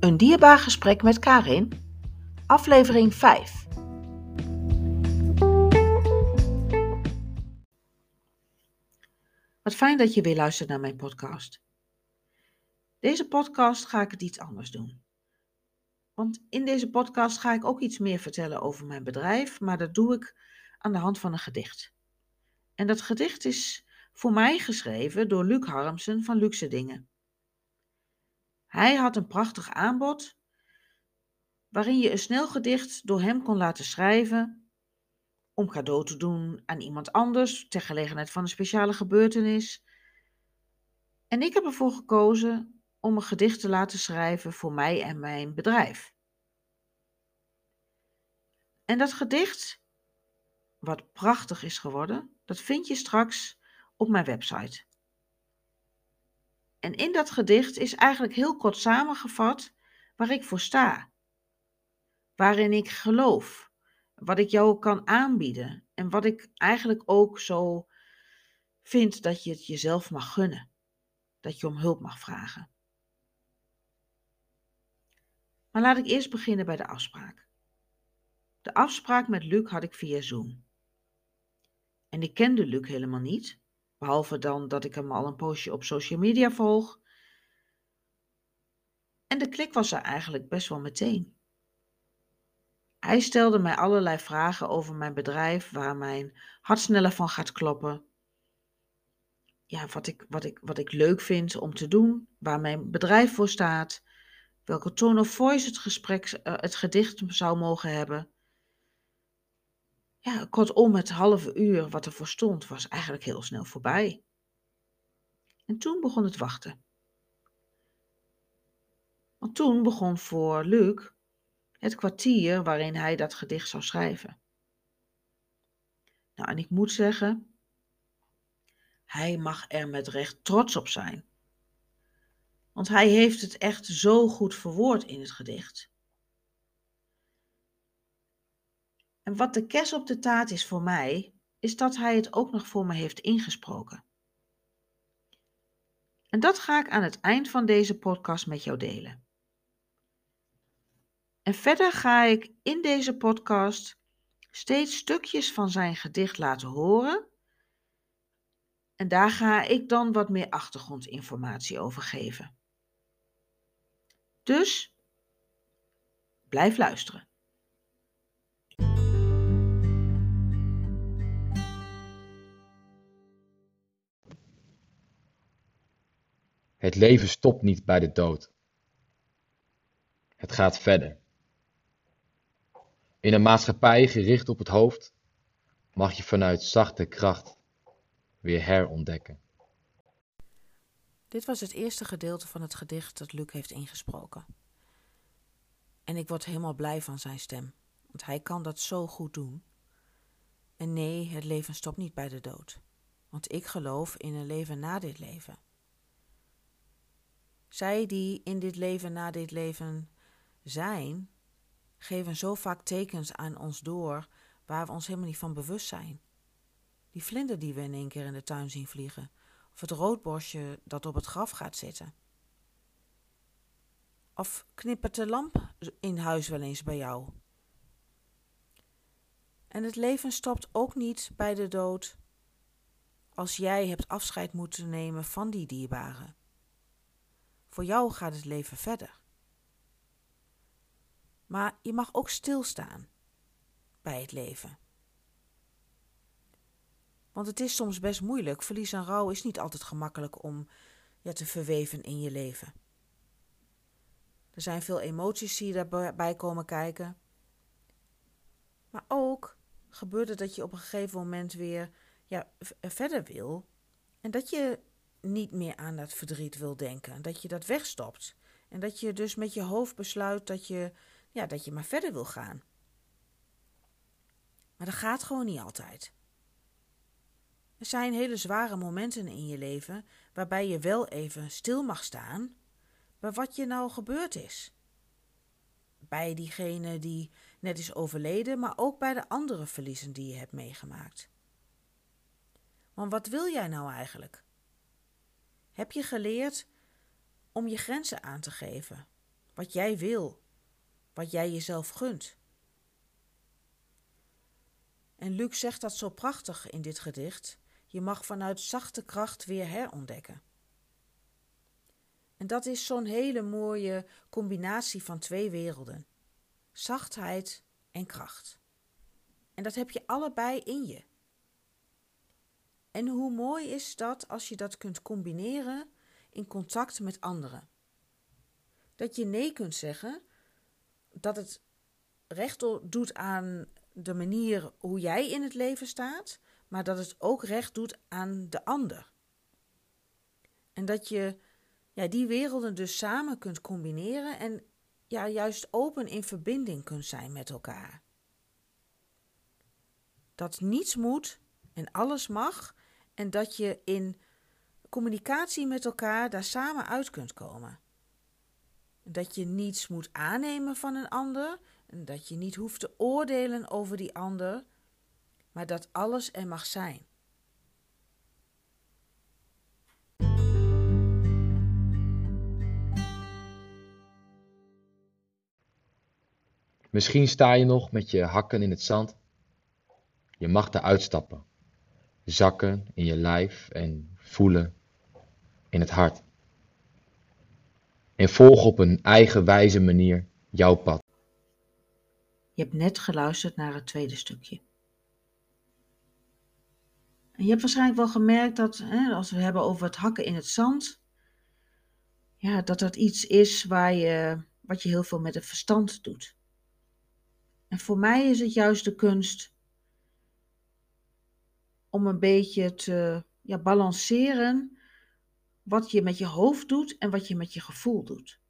Een dierbaar gesprek met Karin, aflevering 5. Wat fijn dat je weer luistert naar mijn podcast. Deze podcast ga ik het iets anders doen. Want in deze podcast ga ik ook iets meer vertellen over mijn bedrijf, maar dat doe ik aan de hand van een gedicht. En dat gedicht is voor mij geschreven door Luc Harmsen van Luxe Dingen. Hij had een prachtig aanbod waarin je een snel gedicht door hem kon laten schrijven om cadeau te doen aan iemand anders ter gelegenheid van een speciale gebeurtenis. En ik heb ervoor gekozen om een gedicht te laten schrijven voor mij en mijn bedrijf. En dat gedicht, wat prachtig is geworden, dat vind je straks op mijn website. En in dat gedicht is eigenlijk heel kort samengevat waar ik voor sta. Waarin ik geloof, wat ik jou kan aanbieden en wat ik eigenlijk ook zo vind dat je het jezelf mag gunnen. Dat je om hulp mag vragen. Maar laat ik eerst beginnen bij de afspraak. De afspraak met Luc had ik via Zoom. En ik kende Luc helemaal niet, Behalve dan dat ik hem al een poosje op social media volg. En de klik was er eigenlijk best wel meteen. Hij stelde mij allerlei vragen over mijn bedrijf, waar mijn hart sneller van gaat kloppen. Ja, wat ik, wat, ik, wat ik leuk vind om te doen, waar mijn bedrijf voor staat, welke tone of voice het, gesprek, uh, het gedicht zou mogen hebben ja, kortom, het halve uur wat ervoor stond was eigenlijk heel snel voorbij. En toen begon het wachten. Want toen begon voor Luc het kwartier waarin hij dat gedicht zou schrijven. Nou, en ik moet zeggen, hij mag er met recht trots op zijn. Want hij heeft het echt zo goed verwoord in het gedicht. En wat de kers op de taart is voor mij, is dat hij het ook nog voor me heeft ingesproken. En dat ga ik aan het eind van deze podcast met jou delen. En verder ga ik in deze podcast steeds stukjes van zijn gedicht laten horen. En daar ga ik dan wat meer achtergrondinformatie over geven. Dus blijf luisteren. Het leven stopt niet bij de dood. Het gaat verder. In een maatschappij gericht op het hoofd mag je vanuit zachte kracht weer herontdekken. Dit was het eerste gedeelte van het gedicht dat Luc heeft ingesproken. En ik word helemaal blij van zijn stem, want hij kan dat zo goed doen. En nee, het leven stopt niet bij de dood, want ik geloof in een leven na dit leven. Zij die in dit leven na dit leven zijn, geven zo vaak tekens aan ons door waar we ons helemaal niet van bewust zijn. Die vlinder die we in één keer in de tuin zien vliegen, of het roodborstje dat op het graf gaat zitten. Of knippert de lamp in huis wel eens bij jou? En het leven stopt ook niet bij de dood als jij hebt afscheid moeten nemen van die dierbaren. Voor jou gaat het leven verder. Maar je mag ook stilstaan bij het leven. Want het is soms best moeilijk. Verlies en rouw is niet altijd gemakkelijk om ja, te verweven in je leven. Er zijn veel emoties die daarbij komen kijken. Maar ook gebeurt het dat je op een gegeven moment weer ja, verder wil. En dat je niet meer aan dat verdriet wil denken. Dat je dat wegstopt. En dat je dus met je hoofd besluit dat je, ja, dat je maar verder wil gaan. Maar dat gaat gewoon niet altijd. Er zijn hele zware momenten in je leven waarbij je wel even stil mag staan bij wat je nou gebeurd is. Bij diegene die net is overleden, maar ook bij de andere verliezen die je hebt meegemaakt. Want wat wil jij nou eigenlijk? Heb je geleerd om je grenzen aan te geven? wat jij wil, wat jij jezelf gunt. En Luc zegt dat zo prachtig in dit gedicht. Je mag vanuit zachte kracht weer herontdekken. En dat is zo'n hele mooie combinatie van twee werelden: zachtheid en kracht. En dat heb je allebei in je. En hoe mooi is dat als je dat kunt combineren in contact met anderen? Dat je nee kunt zeggen, dat het recht doet aan de manier hoe jij in het leven staat, maar dat het ook recht doet aan de ander. En dat je ja, die werelden dus samen kunt combineren en ja, juist open in verbinding kunt zijn met elkaar. Dat niets moet en alles mag en dat je in communicatie met elkaar daar samen uit kunt komen. Dat je niets moet aannemen van een ander en dat je niet hoeft te oordelen over die ander, maar dat alles er mag zijn. Misschien sta je nog met je hakken in het zand. Je mag eruit stappen, zakken in je lijf en voelen in het hart. En volg op een eigenwijze manier jouw pad. Je hebt net geluisterd naar het tweede stukje. En je hebt waarschijnlijk wel gemerkt dat, hè, als we hebben over het hakken in het zand, ja, dat dat iets is waar je, wat je heel veel met het verstand doet. En voor mij is het juist de kunst om een beetje te ja, balanceren wat je met je hoofd doet en wat je met je gevoel doet.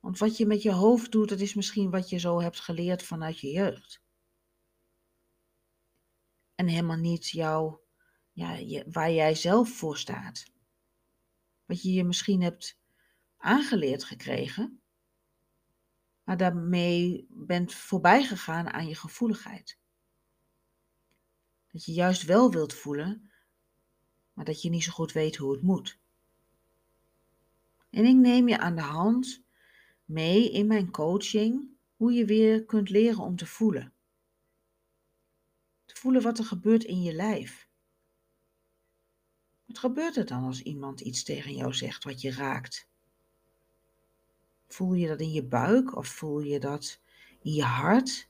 Want wat je met je hoofd doet, dat is misschien wat je zo hebt geleerd vanuit je jeugd. En helemaal niet jou, ja, je, waar jij zelf voor staat. Wat je je misschien hebt aangeleerd gekregen, maar daarmee bent voorbij gegaan aan je gevoeligheid. Dat je juist wel wilt voelen, maar dat je niet zo goed weet hoe het moet. En ik neem je aan de hand mee in mijn coaching hoe je weer kunt leren om te voelen. Te voelen wat er gebeurt in je lijf. Wat gebeurt er dan als iemand iets tegen jou zegt wat je raakt? Voel je dat in je buik of voel je dat in je hart?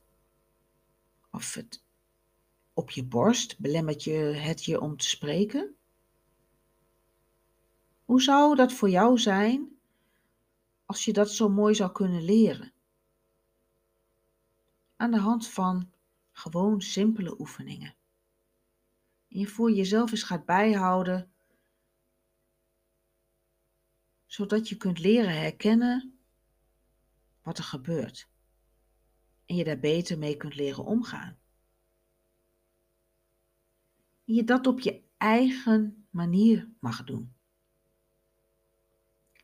Of het op je borst? Belemmert je het je om te spreken? Hoe zou dat voor jou zijn als je dat zo mooi zou kunnen leren? Aan de hand van gewoon simpele oefeningen. En je voor jezelf eens gaat bijhouden, zodat je kunt leren herkennen wat er gebeurt. En je daar beter mee kunt leren omgaan. Je dat op je eigen manier mag doen.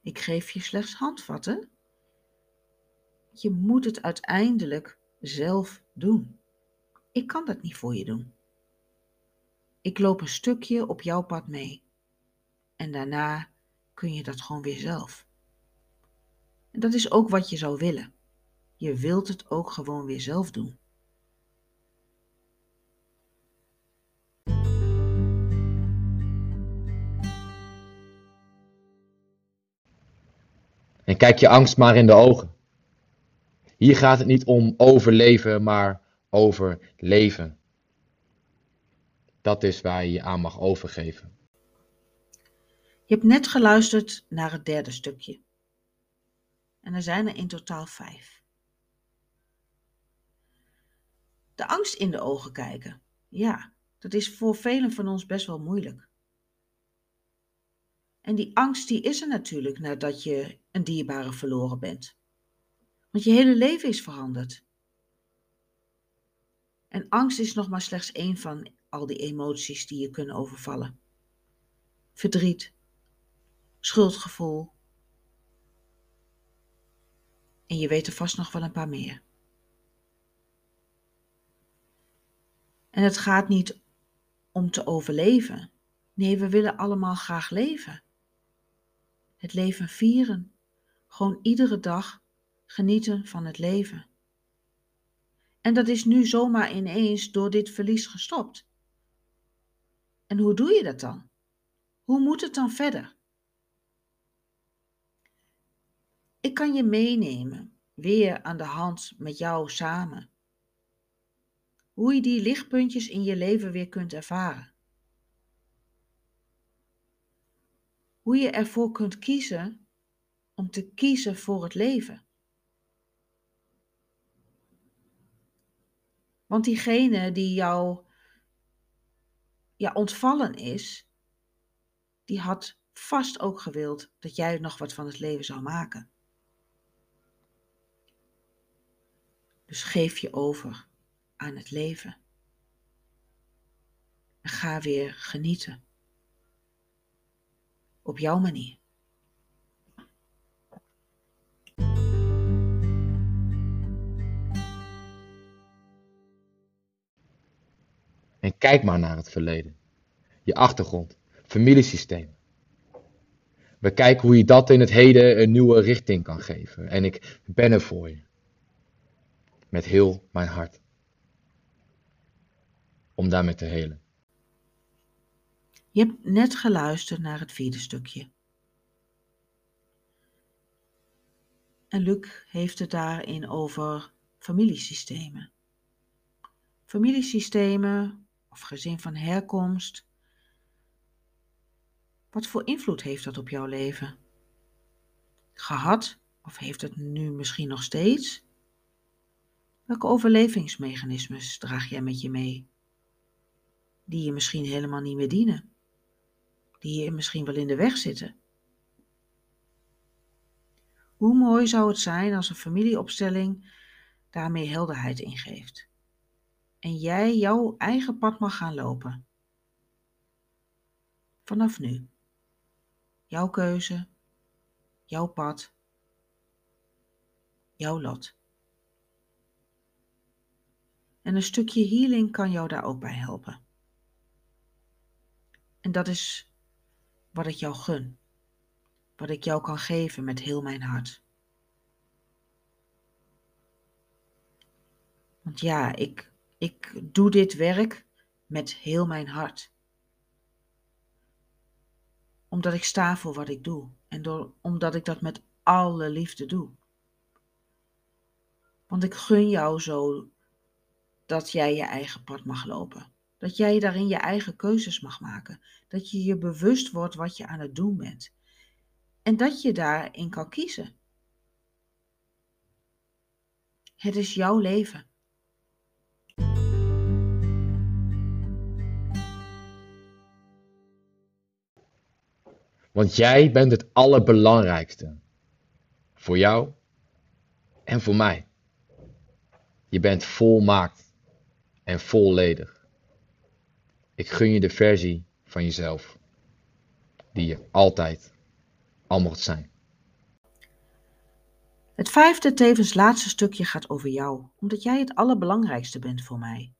Ik geef je slechts handvatten. Je moet het uiteindelijk zelf doen. Ik kan dat niet voor je doen. Ik loop een stukje op jouw pad mee. En daarna kun je dat gewoon weer zelf. En dat is ook wat je zou willen. Je wilt het ook gewoon weer zelf doen. En kijk je angst maar in de ogen. Hier gaat het niet om overleven, maar over leven. Dat is waar je je aan mag overgeven. Je hebt net geluisterd naar het derde stukje. En er zijn er in totaal vijf. De angst in de ogen kijken. Ja, dat is voor velen van ons best wel moeilijk. En die angst die is er natuurlijk nadat je een dierbare verloren bent. Want je hele leven is veranderd. En angst is nog maar slechts één van al die emoties die je kunnen overvallen. Verdriet, schuldgevoel. En je weet er vast nog wel een paar meer. En het gaat niet om te overleven. Nee, we willen allemaal graag leven. Het leven vieren Gewoon iedere dag genieten van het leven. En dat is nu zomaar ineens door dit verlies gestopt. En hoe doe je dat dan? Hoe moet het dan verder? Ik kan je meenemen, weer aan de hand met jou samen. Hoe je die lichtpuntjes in je leven weer kunt ervaren. Hoe je ervoor kunt kiezen om te kiezen voor het leven. Want diegene die jou ja, ontvallen is, die had vast ook gewild dat jij nog wat van het leven zou maken. Dus geef je over aan het leven. En ga weer genieten. Op jouw manier. En kijk maar naar het verleden. Je achtergrond, familiesysteem. We kijken hoe je dat in het heden een nieuwe richting kan geven. En ik ben er voor je. Met heel mijn hart. Om daarmee te helen. Je hebt net geluisterd naar het vierde stukje. En Luc heeft het daarin over familiesystemen. Familiesystemen of gezin van herkomst. Wat voor invloed heeft dat op jouw leven? Gehad of heeft het nu misschien nog steeds? Welke overlevingsmechanismes draag jij met je mee? Die je misschien helemaal niet meer dienen, die je misschien wel in de weg zitten. Hoe mooi zou het zijn als een familieopstelling daarmee helderheid ingeeft en jij jouw eigen pad mag gaan lopen. Vanaf nu. Jouw keuze, jouw pad, jouw lot. En een stukje healing kan jou daar ook bij helpen. En dat is wat ik jou gun, wat ik jou kan geven met heel mijn hart. Want ja, ik ik doe dit werk met heel mijn hart. Omdat ik sta voor wat ik doe en door, omdat ik dat met alle liefde doe. Want ik gun jou zo dat jij je eigen pad mag lopen. Dat jij daarin je eigen keuzes mag maken. Dat je je bewust wordt wat je aan het doen bent. En dat je daarin kan kiezen. Het is jouw leven. Want jij bent het allerbelangrijkste. Voor jou en voor mij. Je bent volmaakt en volledig. Ik gun je de versie van jezelf die je altijd al mocht zijn. Het vijfde, tevens laatste stukje gaat over jou, omdat jij het allerbelangrijkste bent voor mij.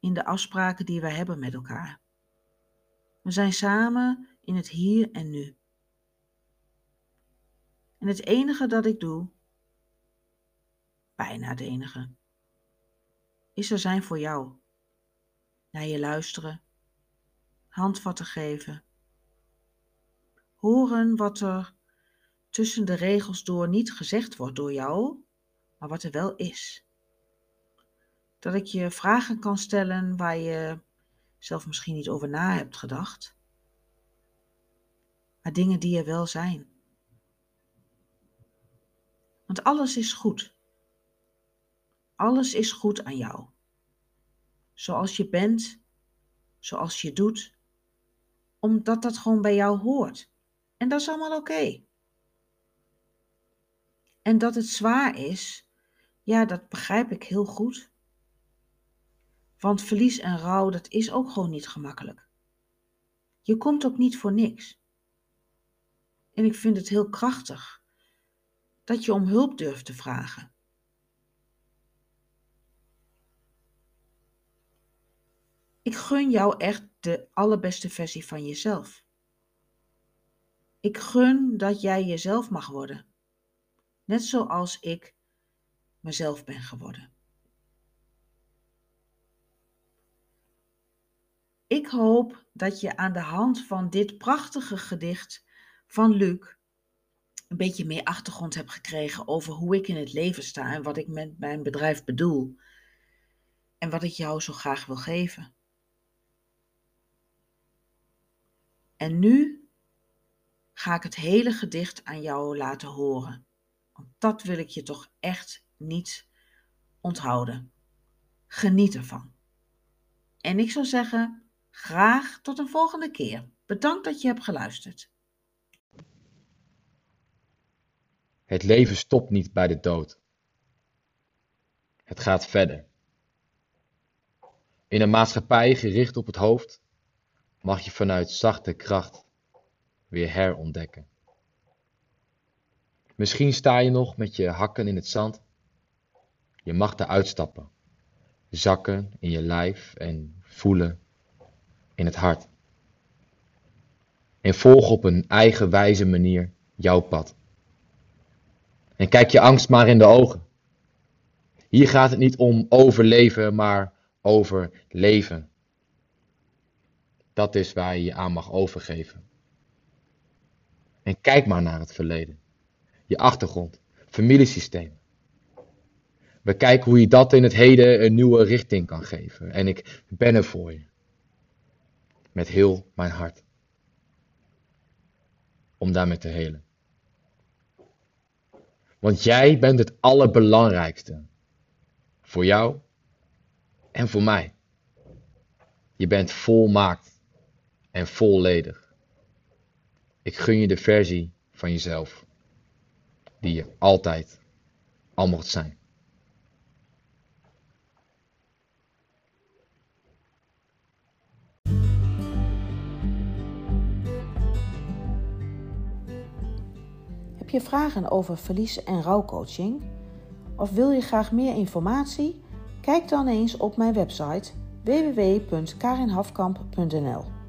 In de afspraken die we hebben met elkaar. We zijn samen in het hier en nu. En het enige dat ik doe, bijna het enige, is er zijn voor jou. Naar je luisteren, handvatten geven, horen wat er tussen de regels door niet gezegd wordt door jou, maar wat er wel is. Dat ik je vragen kan stellen waar je zelf misschien niet over na hebt gedacht maar dingen die er wel zijn. Want alles is goed. Alles is goed aan jou. Zoals je bent, zoals je doet, omdat dat gewoon bij jou hoort. En dat is allemaal oké. En dat het zwaar is, ja, dat begrijp ik heel goed. Want verlies en rouw, dat is ook gewoon niet gemakkelijk. Je komt ook niet voor niks. En ik vind het heel krachtig dat je om hulp durft te vragen. Ik gun jou echt de allerbeste versie van jezelf. Ik gun dat jij jezelf mag worden. net zoals ik mezelf ben geworden. Ik hoop dat je aan de hand van dit prachtige gedicht van Luc een beetje meer achtergrond hebt gekregen over hoe ik in het leven sta en wat ik met mijn bedrijf bedoel en wat ik jou zo graag wil geven. En nu ga ik het hele gedicht aan jou laten horen. Want dat wil ik je toch echt niet onthouden. Geniet ervan. En ik zou zeggen, graag tot een volgende keer. Bedankt dat je hebt geluisterd. Het leven stopt niet bij de dood. Het gaat verder. In een maatschappij gericht op het hoofd mag je vanuit zachte kracht weer herontdekken. Misschien sta je nog met je hakken in het zand. Je mag eruit stappen, zakken in je lijf en voelen in het hart. En volg op een eigenwijze manier jouw pad. En kijk je angst maar in de ogen. Hier gaat het niet om overleven, maar over leven. Dat is waar je je aan mag overgeven. En kijk maar naar het verleden. Je achtergrond, familiesysteem. Bekijk hoe je dat in het heden een nieuwe richting kan geven. En ik ben er voor je. Met heel mijn hart. Om daarmee te helen. Want jij bent het allerbelangrijkste. Voor jou en voor mij. Je bent volmaakt en volledig. Ik gun je de versie van jezelf die je altijd al mocht zijn. Heb je vragen over verlies- en rouwcoaching? Of wil je graag meer informatie? Kijk dan eens op mijn website www.karinhafkamp.nl.